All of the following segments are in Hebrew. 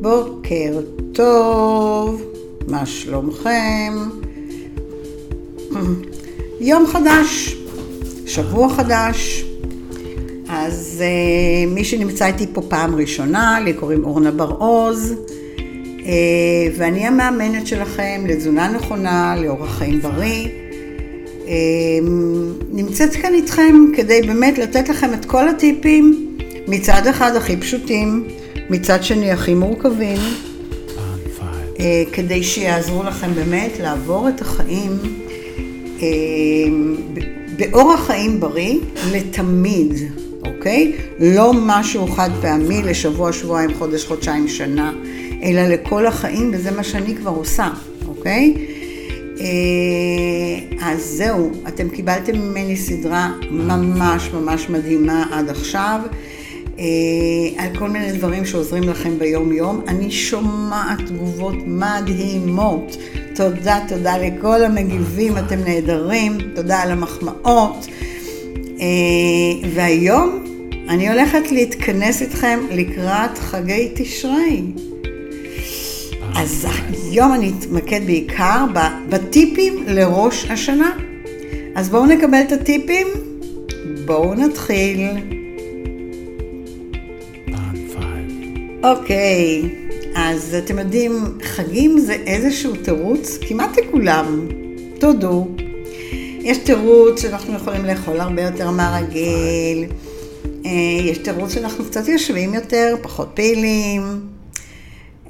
בוקר טוב, מה שלומכם? יום חדש, שבוע חדש. אז uh, מי שנמצא איתי פה פעם ראשונה, לי קוראים אורנה בר-עוז, uh, ואני המאמנת שלכם לתזונה נכונה, לאורח חיים בריא. Uh, נמצאת כאן איתכם כדי באמת לתת לכם את כל הטיפים, מצד אחד הכי פשוטים, מצד שני הכי מורכבים, uh, כדי שיעזרו לכם באמת לעבור את החיים uh, באורח חיים בריא לתמיד. אוקיי? לא משהו חד פעמי לשבוע, שבועיים, חודש, חודשיים, שנה, אלא לכל החיים, וזה מה שאני כבר עושה, אוקיי? אז זהו, אתם קיבלתם ממני סדרה ממש ממש מדהימה עד עכשיו. אה, על כל מיני דברים שעוזרים לכם ביום-יום. אני שומעת תגובות מדהימות. תודה, תודה לכל המגיבים, אתם נהדרים. תודה על המחמאות. אה, והיום אני הולכת להתכנס איתכם לקראת חגי תשרי. אז היום אני אתמקד בעיקר בטיפים לראש השנה. אז בואו נקבל את הטיפים, בואו נתחיל. אוקיי, אז אתם יודעים, חגים זה איזשהו תירוץ כמעט לכולם, תודו. יש תירוץ שאנחנו יכולים לאכול הרבה יותר מהרגיל, אה, יש תירוץ שאנחנו קצת יושבים יותר, פחות פעילים.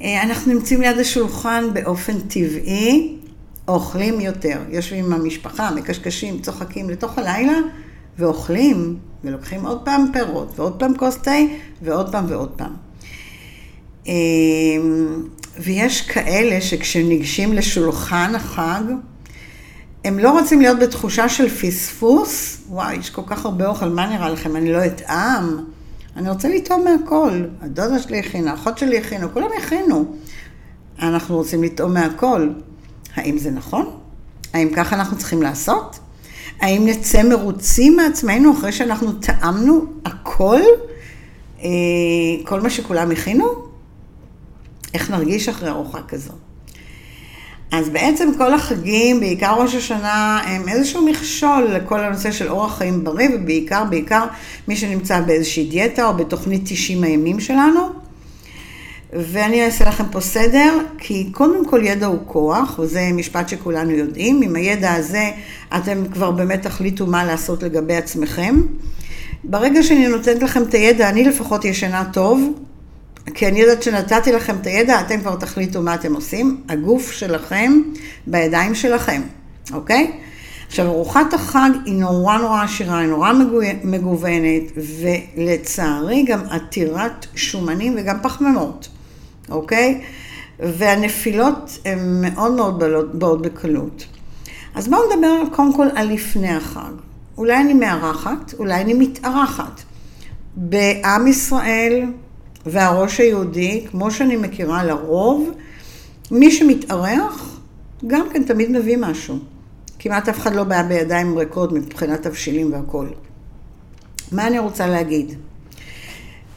אה, אנחנו נמצאים ליד השולחן באופן טבעי, אוכלים יותר, יושבים עם המשפחה, מקשקשים, צוחקים לתוך הלילה, ואוכלים, ולוקחים עוד פעם פירות, ועוד פעם כוס תה, ועוד פעם ועוד פעם. אה, ויש כאלה שכשניגשים לשולחן החג, הם לא רוצים להיות בתחושה של פספוס, וואי, יש כל כך הרבה אוכל, מה נראה לכם, אני לא אטעם? אני רוצה לטעום מהכל. הדודה שלי הכינה, האחות שלי הכינו, כולם הכינו. אנחנו רוצים לטעום מהכל. האם זה נכון? האם ככה אנחנו צריכים לעשות? האם נצא מרוצים מעצמנו אחרי שאנחנו טעמנו הכל? אה, כל מה שכולם הכינו? איך נרגיש אחרי ארוחה כזו? אז בעצם כל החגים, בעיקר ראש השנה, הם איזשהו מכשול לכל הנושא של אורח חיים בריא, ובעיקר, בעיקר מי שנמצא באיזושהי דיאטה או בתוכנית 90 הימים שלנו. ואני אעשה לכם פה סדר, כי קודם כל ידע הוא כוח, וזה משפט שכולנו יודעים. עם הידע הזה אתם כבר באמת תחליטו מה לעשות לגבי עצמכם. ברגע שאני נותנת לכם את הידע, אני לפחות ישנה טוב, כי אני יודעת שנתתי לכם את הידע, אתם כבר תחליטו מה אתם עושים. הגוף שלכם בידיים שלכם, אוקיי? עכשיו, ארוחת החג היא נורא נורא עשירה, היא נורא מגוונת, ולצערי גם עתירת שומנים וגם פחמימות, אוקיי? והנפילות הן מאוד מאוד באות בקלות. אז בואו נדבר קודם כל על לפני החג. אולי אני מארחת, אולי אני מתארחת. בעם ישראל, והראש היהודי, כמו שאני מכירה לרוב, מי שמתארח, גם כן תמיד מביא משהו. כמעט אף אחד לא בא בידיים ריקות מבחינת תבשילים והכול. מה אני רוצה להגיד?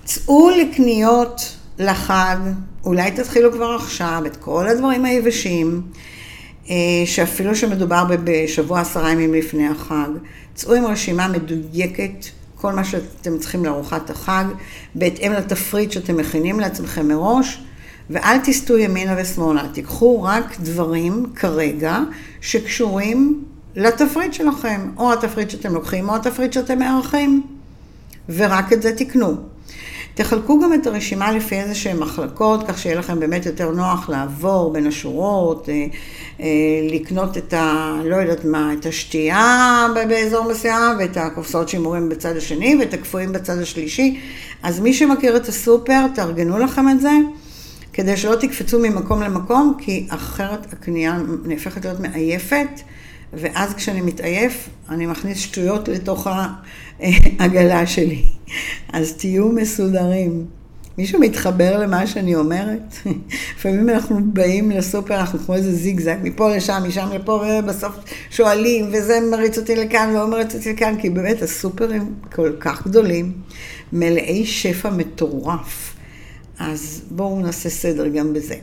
צאו לקניות לחג, אולי תתחילו כבר עכשיו את כל הדברים היבשים, אה, שאפילו שמדובר בשבוע עשרה ימים לפני החג, צאו עם רשימה מדויקת כל מה שאתם צריכים לארוחת החג, בהתאם לתפריט שאתם מכינים לעצמכם מראש, ואל תסטו ימינה ושמאלה, תיקחו רק דברים כרגע שקשורים לתפריט שלכם, או התפריט שאתם לוקחים, או התפריט שאתם מארחים, ורק את זה תקנו. תחלקו גם את הרשימה לפי איזה שהן מחלקות, כך שיהיה לכם באמת יותר נוח לעבור בין השורות, אה, אה, לקנות את ה... לא יודעת מה, את השתייה באזור מסוים, ואת הקופסאות שימורים בצד השני, ואת הקפואים בצד השלישי. אז מי שמכיר את הסופר, תארגנו לכם את זה, כדי שלא תקפצו ממקום למקום, כי אחרת הקנייה נהפכת להיות מעייפת. ואז כשאני מתעייף, אני מכניס שטויות לתוך העגלה שלי. אז תהיו מסודרים. מישהו מתחבר למה שאני אומרת? לפעמים אנחנו באים לסופר, אנחנו כמו איזה זיגזג, מפה לשם, משם לפה, ובסוף שואלים, וזה מריץ אותי לכאן, והוא מריץ אותי לכאן, כי באמת הסופרים כל כך גדולים, מלאי שפע מטורף. אז בואו נעשה סדר גם בזה.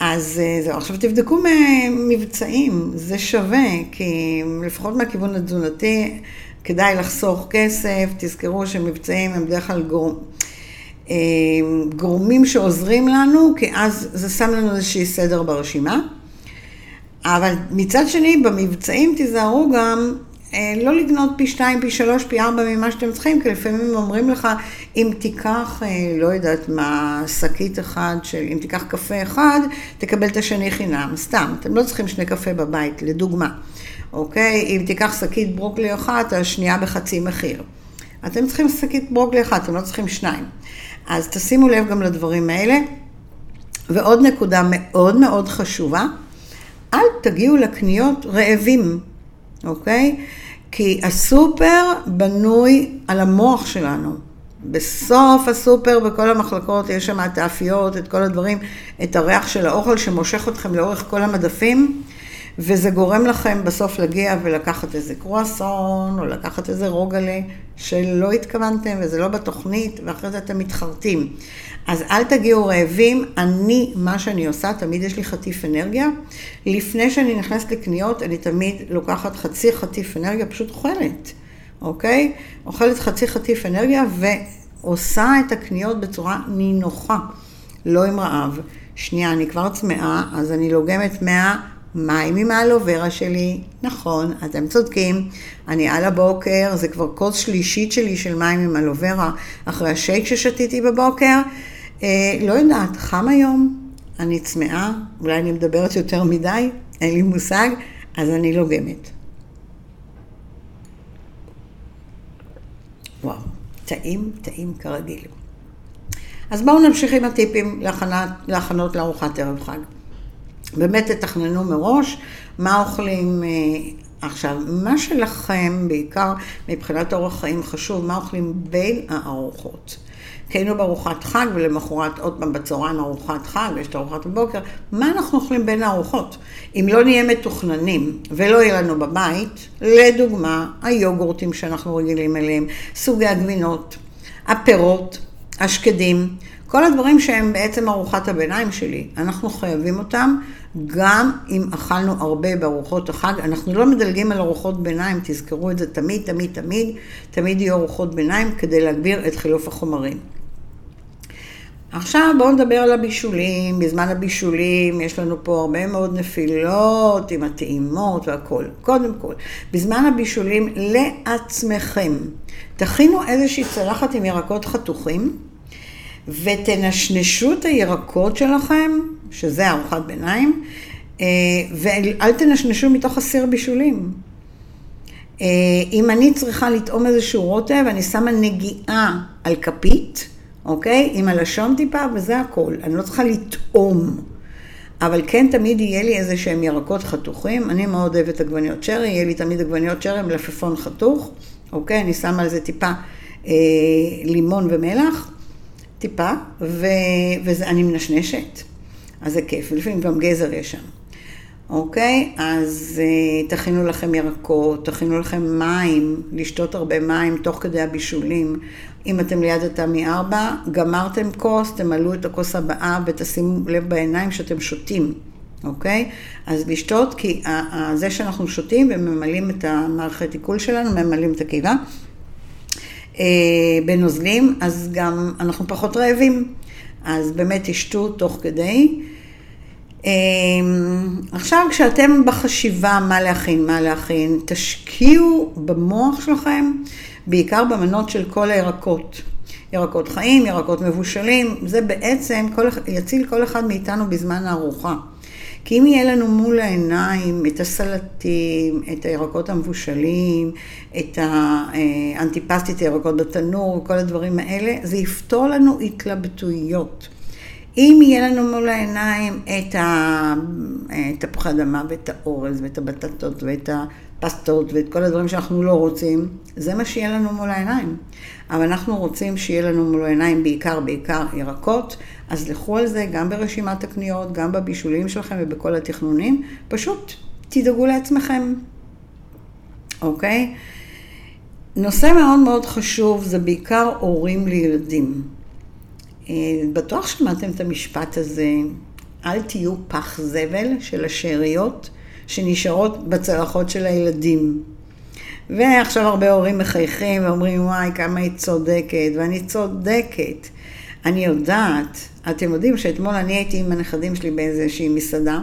אז אה, זהו, עכשיו תבדקו מבצעים, זה שווה, כי לפחות מהכיוון התזונתי כדאי לחסוך כסף, תזכרו שמבצעים הם בדרך כלל גור... אה, גורמים שעוזרים לנו, כי אז זה שם לנו איזשהי סדר ברשימה. אבל מצד שני, במבצעים תיזהרו גם לא לקנות פי שתיים, פי שלוש, פי ארבע ממה שאתם צריכים, כי לפעמים אומרים לך, אם תיקח, אה, לא יודעת מה, שקית אחת של, אם תיקח קפה אחד, תקבל את השני חינם. סתם, אתם לא צריכים שני קפה בבית, לדוגמה. אוקיי? אם תיקח שקית ברוקלי אחת, השנייה בחצי מחיר. אתם צריכים שקית ברוקלי אחת, אתם לא צריכים שניים. אז תשימו לב גם לדברים האלה. ועוד נקודה מאוד מאוד חשובה, אל תגיעו לקניות רעבים, אוקיי? כי הסופר בנוי על המוח שלנו. בסוף הסופר, בכל המחלקות, יש שם את האפיות, את כל הדברים, את הריח של האוכל שמושך אתכם לאורך כל המדפים. וזה גורם לכם בסוף להגיע ולקחת איזה קרואסון, או לקחת איזה רוגלה שלא התכוונתם וזה לא בתוכנית, ואחרי זה אתם מתחרטים. אז אל תגיעו רעבים, אני, מה שאני עושה, תמיד יש לי חטיף אנרגיה. לפני שאני נכנסת לקניות, אני תמיד לוקחת חצי חטיף אנרגיה, פשוט אוכלת, אוקיי? אוכלת חצי חטיף אנרגיה ועושה את הקניות בצורה נינוחה, לא עם רעב. שנייה, אני כבר צמאה, אז אני לוגמת 100 מים עם האלוברה שלי, נכון, אתם צודקים, אני על הבוקר, זה כבר כוס שלישית שלי של מים עם אלוברה, אחרי השייק ששתיתי בבוקר. אה, לא יודעת, חם היום, אני צמאה, אולי אני מדברת יותר מדי, אין לי מושג, אז אני לוגמת. וואו, טעים, טעים כרגיל. אז בואו נמשיך עם הטיפים להכנות לארוחת ערב חג. באמת תתכננו מראש מה אוכלים אה, עכשיו. מה שלכם, בעיקר מבחינת אורח חיים חשוב, מה אוכלים בין הארוחות. כי היינו בארוחת חג ולמחרת עוד פעם בצהריים ארוחת חג ויש את ארוחת הבוקר, מה אנחנו אוכלים בין הארוחות? אם לא נהיה מתוכננים ולא יהיה לנו בבית, לדוגמה, היוגורטים שאנחנו רגילים אליהם, סוגי הגבינות, הפירות, השקדים, כל הדברים שהם בעצם ארוחת הביניים שלי, אנחנו חייבים אותם גם אם אכלנו הרבה בארוחות החג. אנחנו לא מדלגים על ארוחות ביניים, תזכרו את זה תמיד, תמיד, תמיד, תמיד יהיו ארוחות ביניים כדי להגביר את חילוף החומרים. עכשיו בואו נדבר על הבישולים. בזמן הבישולים יש לנו פה הרבה מאוד נפילות עם הטעימות והכול. קודם כל, בזמן הבישולים לעצמכם, תכינו איזושהי צלחת עם ירקות חתוכים. ותנשנשו את הירקות שלכם, שזה ארוחת ביניים, אה, ואל תנשנשו מתוך הסיר בישולים. אה, אם אני צריכה לטעום איזשהו רוטב, אני שמה נגיעה על כפית, אוקיי? עם הלשון טיפה, וזה הכל. אני לא צריכה לטעום. אבל כן תמיד יהיה לי איזה שהם ירקות חתוכים. אני מאוד אוהבת עגבניות שרי, יהיה לי תמיד עגבניות שרי עם לפפון חתוך, אוקיי? אני שמה על זה טיפה אה, לימון ומלח. טיפה, ו... ואני מנשנשת. אז זה כיף, ולפעמים גם גזר יש שם. אוקיי? אז uh, תכינו לכם ירקות, תכינו לכם מים, לשתות הרבה מים תוך כדי הבישולים. אם אתם ליד התמי 4, גמרתם כוס, תמלאו את הכוס הבאה ותשימו לב בעיניים שאתם שותים, אוקיי? אז לשתות, כי זה שאנחנו שותים וממלאים את המערכת עיכול שלנו, ממלאים את הקיבה. אה, בנוזלים, אז גם אנחנו פחות רעבים. אז באמת תשתו תוך כדי. אה, עכשיו, כשאתם בחשיבה מה להכין, מה להכין, תשקיעו במוח שלכם, בעיקר במנות של כל הירקות. ירקות חיים, ירקות מבושלים, זה בעצם כל, יציל כל אחד מאיתנו בזמן הארוחה. כי אם יהיה לנו מול העיניים את הסלטים, את הירקות המבושלים, את האנטיפסטית, הירקות בתנור, כל הדברים האלה, זה יפתור לנו התלבטויות. אם יהיה לנו מול העיניים את התפוחי אדמה ואת האורז ואת הבטטות ואת הפסטות ואת כל הדברים שאנחנו לא רוצים, זה מה שיהיה לנו מול העיניים. אבל אנחנו רוצים שיהיה לנו מול העיניים בעיקר, בעיקר ירקות, אז לכו על זה גם ברשימת הקניות, גם בבישולים שלכם ובכל התכנונים, פשוט תדאגו לעצמכם, אוקיי? נושא מאוד מאוד חשוב זה בעיקר הורים לילדים. בטוח שמעתם את המשפט הזה, אל תהיו פח זבל של השאריות שנשארות בצלחות של הילדים. ועכשיו הרבה הורים מחייכים ואומרים, וואי, כמה היא צודקת, ואני צודקת. אני יודעת, אתם יודעים שאתמול אני הייתי עם הנכדים שלי באיזושהי מסעדה,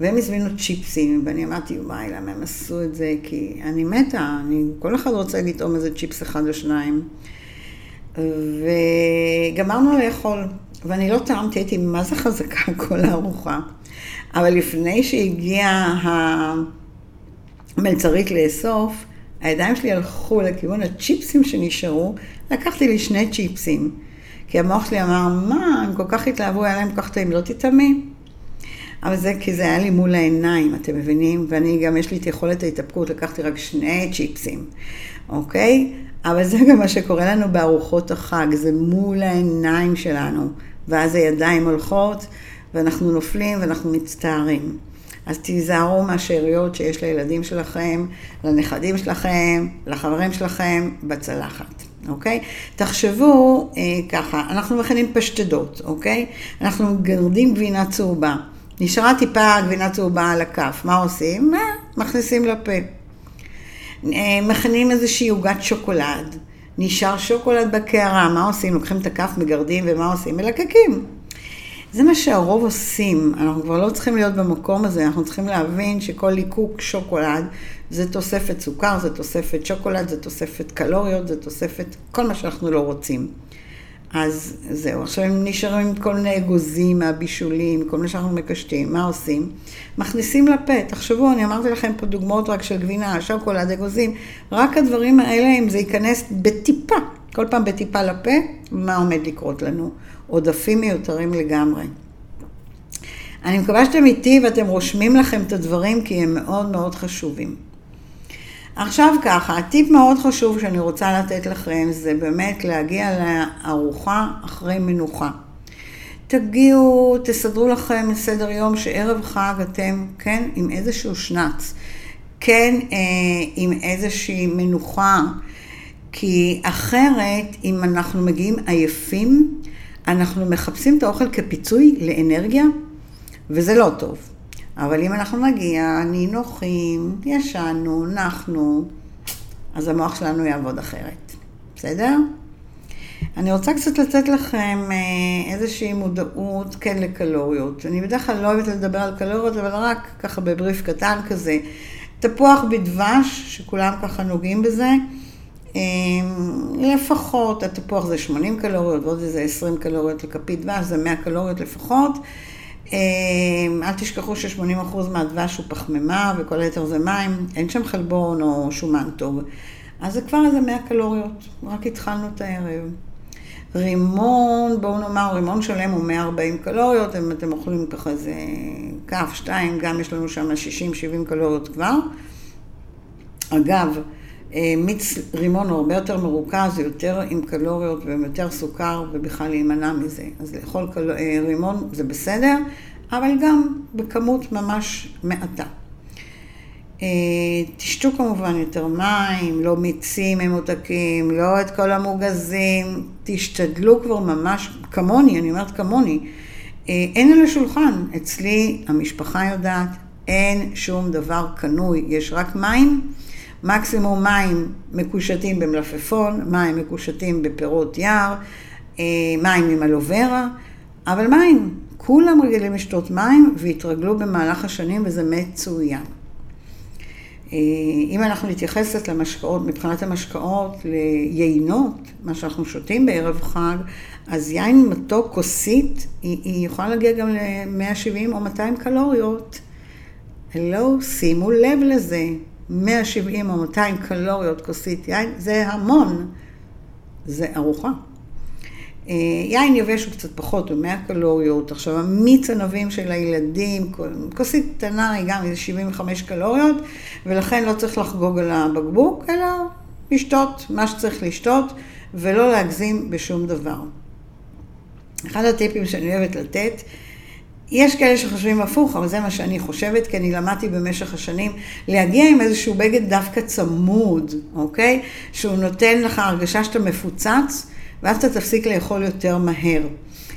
והם הזמינו צ'יפסים, ואני אמרתי, וואי, למה הם עשו את זה? כי אני מתה, אני, כל אחד רוצה לטעום איזה צ'יפס אחד או שניים. וגמרנו לאכול, ואני לא טעמתי, הייתי מה זה חזקה כל הארוחה. אבל לפני שהגיעה המלצרית לאסוף, הידיים שלי הלכו לכיוון הצ'יפסים שנשארו, לקחתי לי שני צ'יפסים. כי המוח שלי אמר, מה, הם כל כך התלהבו, היה להם כל כך טעים, לא תטעמי. אבל זה כי זה היה לי מול העיניים, אתם מבינים? ואני גם, יש לי את יכולת ההתאפקות, לקחתי רק שני צ'יפסים, אוקיי? אבל זה גם מה שקורה לנו בארוחות החג, זה מול העיניים שלנו, ואז הידיים הולכות, ואנחנו נופלים ואנחנו מצטערים. אז תיזהרו מהשאריות שיש לילדים שלכם, לנכדים שלכם, לחברים שלכם, בצלחת, אוקיי? תחשבו אה, ככה, אנחנו מכינים פשטדות, אוקיי? אנחנו מגרדים גבינה צהובה. נשארה טיפה גבינה צהובה על הכף, מה עושים? מה? מכניסים לפה. אה, מכינים איזושהי עוגת שוקולד. נשאר שוקולד בקערה, מה עושים? לוקחים את הכף, מגרדים, ומה עושים? מלקקים. זה מה שהרוב עושים, אנחנו כבר לא צריכים להיות במקום הזה, אנחנו צריכים להבין שכל ליקוק שוקולד זה תוספת סוכר, זה תוספת שוקולד, זה תוספת קלוריות, זה תוספת כל מה שאנחנו לא רוצים. אז זהו, עכשיו הם נשארים עם כל מיני אגוזים מהבישולים, כל מה שאנחנו מקשטים, מה עושים? מכניסים לפה, תחשבו, אני אמרתי לכם פה דוגמאות רק של גבינה, שוקולד, אגוזים, רק הדברים האלה, אם זה ייכנס בטיפה, כל פעם בטיפה לפה, מה עומד לקרות לנו? עודפים מיותרים לגמרי. אני מקווה שאתם איתי ואתם רושמים לכם את הדברים כי הם מאוד מאוד חשובים. עכשיו ככה, הטיפ מאוד חשוב שאני רוצה לתת לכם זה באמת להגיע לארוחה אחרי מנוחה. תגיעו, תסדרו לכם סדר יום שערב חג אתם, כן, עם איזשהו שנץ, כן, אה, עם איזושהי מנוחה, כי אחרת, אם אנחנו מגיעים עייפים, אנחנו מחפשים את האוכל כפיצוי לאנרגיה, וזה לא טוב. אבל אם אנחנו נגיע נינוחים, ישנו, נחנו, אז המוח שלנו יעבוד אחרת. בסדר? אני רוצה קצת לתת לכם אה, איזושהי מודעות כן לקלוריות. אני בדרך כלל לא אוהבת לדבר על קלוריות, אבל רק ככה בבריף קטן כזה. תפוח בדבש, שכולם ככה נוגעים בזה, לפחות, התפוח זה 80 קלוריות, ועוד איזה 20 קלוריות לכפית דבש, זה 100 קלוריות לפחות. אמ, אל תשכחו ש-80% מהדבש הוא פחמימה וכל היתר זה מים, אין שם חלבון או שומן טוב. אז זה כבר איזה 100 קלוריות, רק התחלנו את הערב. רימון, בואו נאמר, רימון שלם הוא 140 קלוריות, אם אתם אוכלים ככה איזה כף, שתיים, גם יש לנו שם 60-70 קלוריות כבר. אגב, מיץ רימון הוא הרבה יותר מרוכז, יותר עם קלוריות ויותר סוכר, ובכלל להימנע מזה. אז לאכול קל... אה, רימון זה בסדר, אבל גם בכמות ממש מעטה. אה, תשתו כמובן יותר מים, לא מיצים ממותקים, לא את כל המוגזים, תשתדלו כבר ממש, כמוני, אני אומרת כמוני, אין על השולחן, אצלי המשפחה יודעת, אין שום דבר קנוי, יש רק מים. מקסימום מים מקושטים במלפפון, מים מקושטים בפירות יער, אה, מים עם אלוברה, אבל מים, כולם רגילים לשתות מים והתרגלו במהלך השנים וזה מצוין. אה, אם אנחנו נתייחסת למשקאות, מבחינת המשקאות, ליינות, מה שאנחנו שותים בערב חג, אז יין מתוק, כוסית, היא, היא יכולה להגיע גם ל-170 או 200 קלוריות. לא, שימו לב לזה. 170 או 200 קלוריות כוסית יין, זה המון, זה ארוחה. אה, יין יבש הוא קצת פחות, הוא 100 קלוריות. עכשיו, המיץ ענבים של הילדים, כוסית קטנה היא גם איזה 75 קלוריות, ולכן לא צריך לחגוג על הבקבוק, אלא לשתות מה שצריך לשתות, ולא להגזים בשום דבר. אחד הטיפים שאני אוהבת לתת, יש כאלה שחושבים הפוך, אבל זה מה שאני חושבת, כי אני למדתי במשך השנים להגיע עם איזשהו בגד דווקא צמוד, אוקיי? שהוא נותן לך הרגשה שאתה מפוצץ, ואז אתה תפסיק לאכול יותר מהר.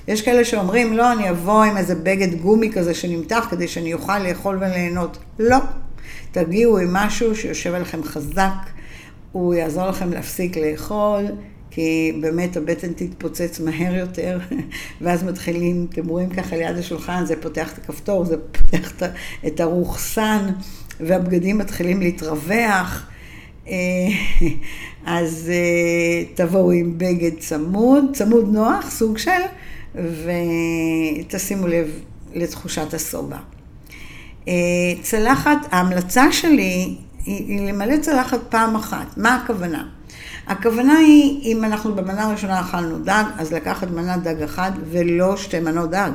יש כאלה שאומרים, לא, אני אבוא עם איזה בגד גומי כזה שנמתח כדי שאני אוכל לאכול וליהנות. לא. תגיעו עם משהו שיושב עליכם חזק, הוא יעזור לכם להפסיק לאכול, כי באמת הבטן תתפוצץ מהר יותר, ואז מתחילים, אתם רואים ככה ליד השולחן, זה פותח את הכפתור, זה פותח את הרוחסן, והבגדים מתחילים להתרווח. אה, אז אה, תבואו עם בגד צמוד, צמוד נוח, סוג של, ותשימו לב לתחושת השובע. אה, צלחת, ההמלצה שלי היא למלא צלחת פעם אחת. מה הכוונה? הכוונה היא, אם אנחנו במנה הראשונה אכלנו דג, אז לקחת מנת דג אחת ולא שתי מנות דג,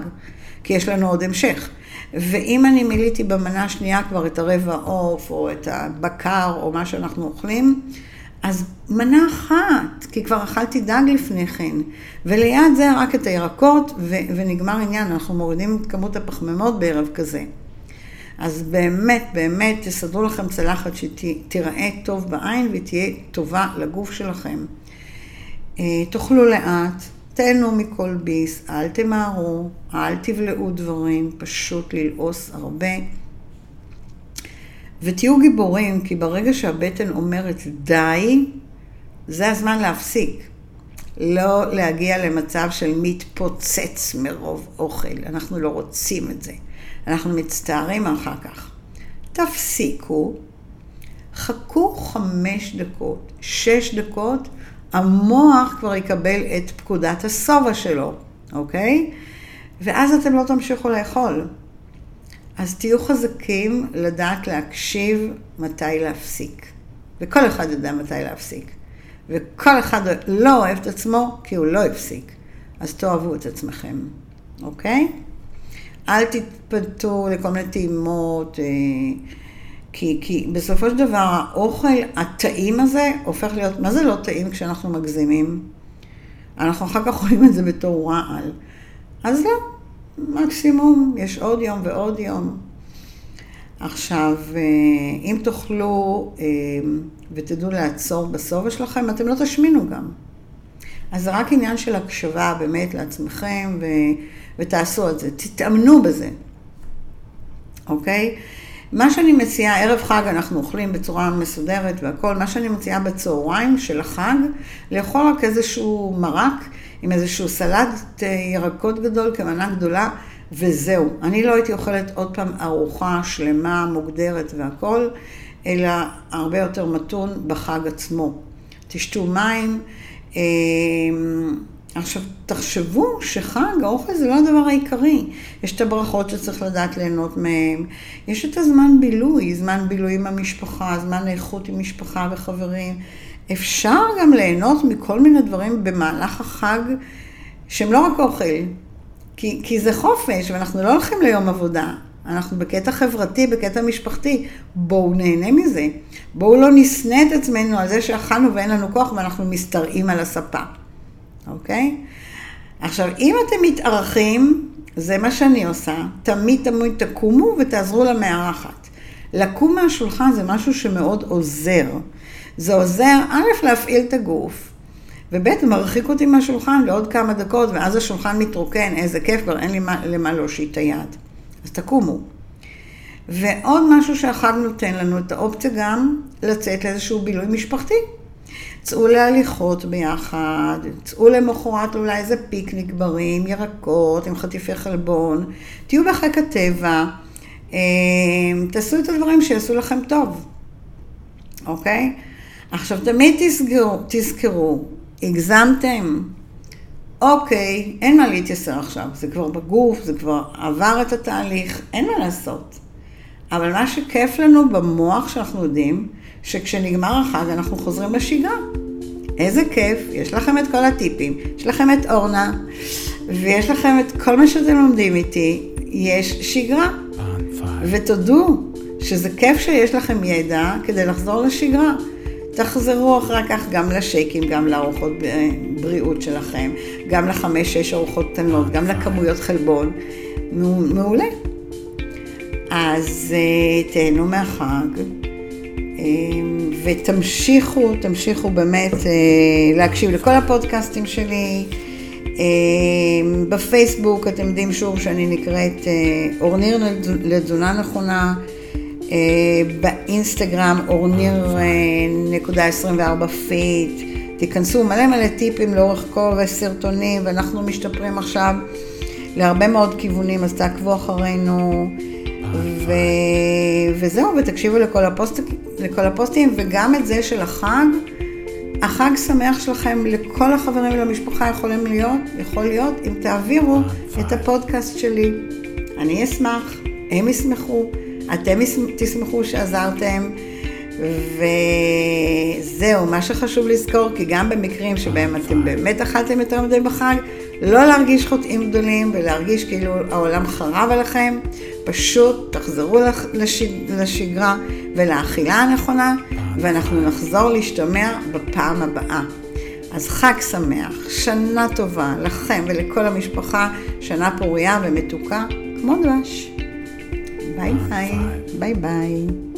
כי יש לנו עוד המשך. ואם אני מילאתי במנה השנייה כבר את הרבע עוף, או את הבקר, או מה שאנחנו אוכלים, אז מנה אחת, כי כבר אכלתי דג לפני כן, וליד זה רק את הירקות, ו- ונגמר עניין, אנחנו מורידים את כמות הפחמימות בערב כזה. אז באמת, באמת, תסדרו לכם צלחת שתיראה טוב בעין ותהיה טובה לגוף שלכם. אה, תאכלו לאט, תהנו מכל ביס, אל תמהרו, אל תבלעו דברים, פשוט ללעוס הרבה. ותהיו גיבורים, כי ברגע שהבטן אומרת די, זה הזמן להפסיק. לא להגיע למצב של מתפוצץ מרוב אוכל, אנחנו לא רוצים את זה. אנחנו מצטערים אחר כך. תפסיקו, חכו חמש דקות, שש דקות, המוח כבר יקבל את פקודת השובע שלו, אוקיי? ואז אתם לא תמשיכו לאכול. אז תהיו חזקים לדעת להקשיב מתי להפסיק. וכל אחד יודע מתי להפסיק. וכל אחד לא אוהב את עצמו כי הוא לא הפסיק. אז תאהבו את עצמכם, אוקיי? אל תתפתו לכל מיני טעימות, אה, כי, כי בסופו של דבר האוכל הטעים הזה הופך להיות, מה זה לא טעים כשאנחנו מגזימים? אנחנו אחר כך רואים את זה בתור רעל. אז לא, מקסימום, יש עוד יום ועוד יום. עכשיו, אה, אם תאכלו אה, ותדעו לעצור בשובע שלכם, אתם לא תשמינו גם. אז זה רק עניין של הקשבה באמת לעצמכם, ו... ותעשו את זה. תתאמנו בזה, אוקיי? מה שאני מציעה, ערב חג אנחנו אוכלים בצורה מסודרת והכל, מה שאני מציעה בצהריים של החג, לאכול רק איזשהו מרק עם איזשהו סלט אה, ירקות גדול כמנה גדולה, וזהו. אני לא הייתי אוכלת עוד פעם ארוחה שלמה, מוגדרת והכל, אלא הרבה יותר מתון בחג עצמו. תשתו מים. אה, עכשיו, תחשבו שחג, האוכל זה לא הדבר העיקרי. יש את הברכות שצריך לדעת ליהנות מהן. יש את הזמן בילוי, זמן בילוי עם המשפחה, זמן איכות עם משפחה וחברים. אפשר גם ליהנות מכל מיני דברים במהלך החג, שהם לא רק אוכל. כי, כי זה חופש, ואנחנו לא הולכים ליום עבודה. אנחנו בקטע חברתי, בקטע משפחתי. בואו נהנה מזה. בואו לא נשנא את עצמנו על זה שאכלנו ואין לנו כוח ואנחנו משתרעים על הספה. אוקיי? עכשיו, אם אתם מתארחים, זה מה שאני עושה, תמיד תמיד תקומו ותעזרו למארחת. לקום מהשולחן זה משהו שמאוד עוזר. זה עוזר, א', להפעיל את הגוף, וב', מרחיק אותי מהשולחן לעוד כמה דקות, ואז השולחן מתרוקן, איזה כיף, כבר אין לי מה, למה להושיט את היד. אז תקומו. ועוד משהו שהחג נותן לנו, את האופציה גם לצאת לאיזשהו בילוי משפחתי. צאו להליכות ביחד, צאו למחרת אולי איזה פיקניק בריא עם ירקות, עם חטיפי חלבון, תהיו בחיק הטבע, אמ, תעשו את הדברים שיעשו לכם טוב, אוקיי? עכשיו תמיד תזכרו, תזכרו, הגזמתם, אוקיי, אין מה להתייסר עכשיו, זה כבר בגוף, זה כבר עבר את התהליך, אין מה לעשות. אבל מה שכיף לנו במוח שאנחנו יודעים, שכשנגמר החג אנחנו חוזרים לשגרה. איזה כיף, יש לכם את כל הטיפים, יש לכם את אורנה, ויש לכם את כל מה שאתם לומדים איתי, יש שגרה. ותודו שזה כיף שיש לכם ידע כדי לחזור לשגרה. תחזרו אחר כך גם לשייקים, גם לארוחות בריאות שלכם, גם לחמש-שש ארוחות קטנות, גם לכמויות חלבון. מעולה. אז אה, תהנו מהחג. אה, ותמשיכו, תמשיכו באמת להקשיב לכל הפודקאסטים שלי. בפייסבוק אתם יודעים שוב שאני נקראת אורניר לתזונה נכונה. באינסטגרם אורניר.24 fit. תיכנסו מלא מלא טיפים לאורך כל הסרטונים, ואנחנו משתפרים עכשיו להרבה מאוד כיוונים, אז תעקבו אחרינו. ו... וזהו, ותקשיבו לכל, הפוסט... לכל הפוסטים, וגם את זה של החג. החג שמח שלכם לכל החברים ולמשפחה יכולים להיות, יכול להיות, אם תעבירו את הפודקאסט שלי. אני אשמח, הם ישמחו, אתם תשמחו שעזרתם. וזהו, מה שחשוב לזכור, כי גם במקרים שבהם אתם באמת אכלתם יותר מדי בחג, לא להרגיש חוטאים גדולים ולהרגיש כאילו העולם חרב עליכם, פשוט תחזרו לשגרה ולאכילה הנכונה, ואנחנו נחזור להשתמע בפעם הבאה. אז חג שמח, שנה טובה לכם ולכל המשפחה, שנה פוריה ומתוקה כמו דבש. Bye-bye. Bye-bye.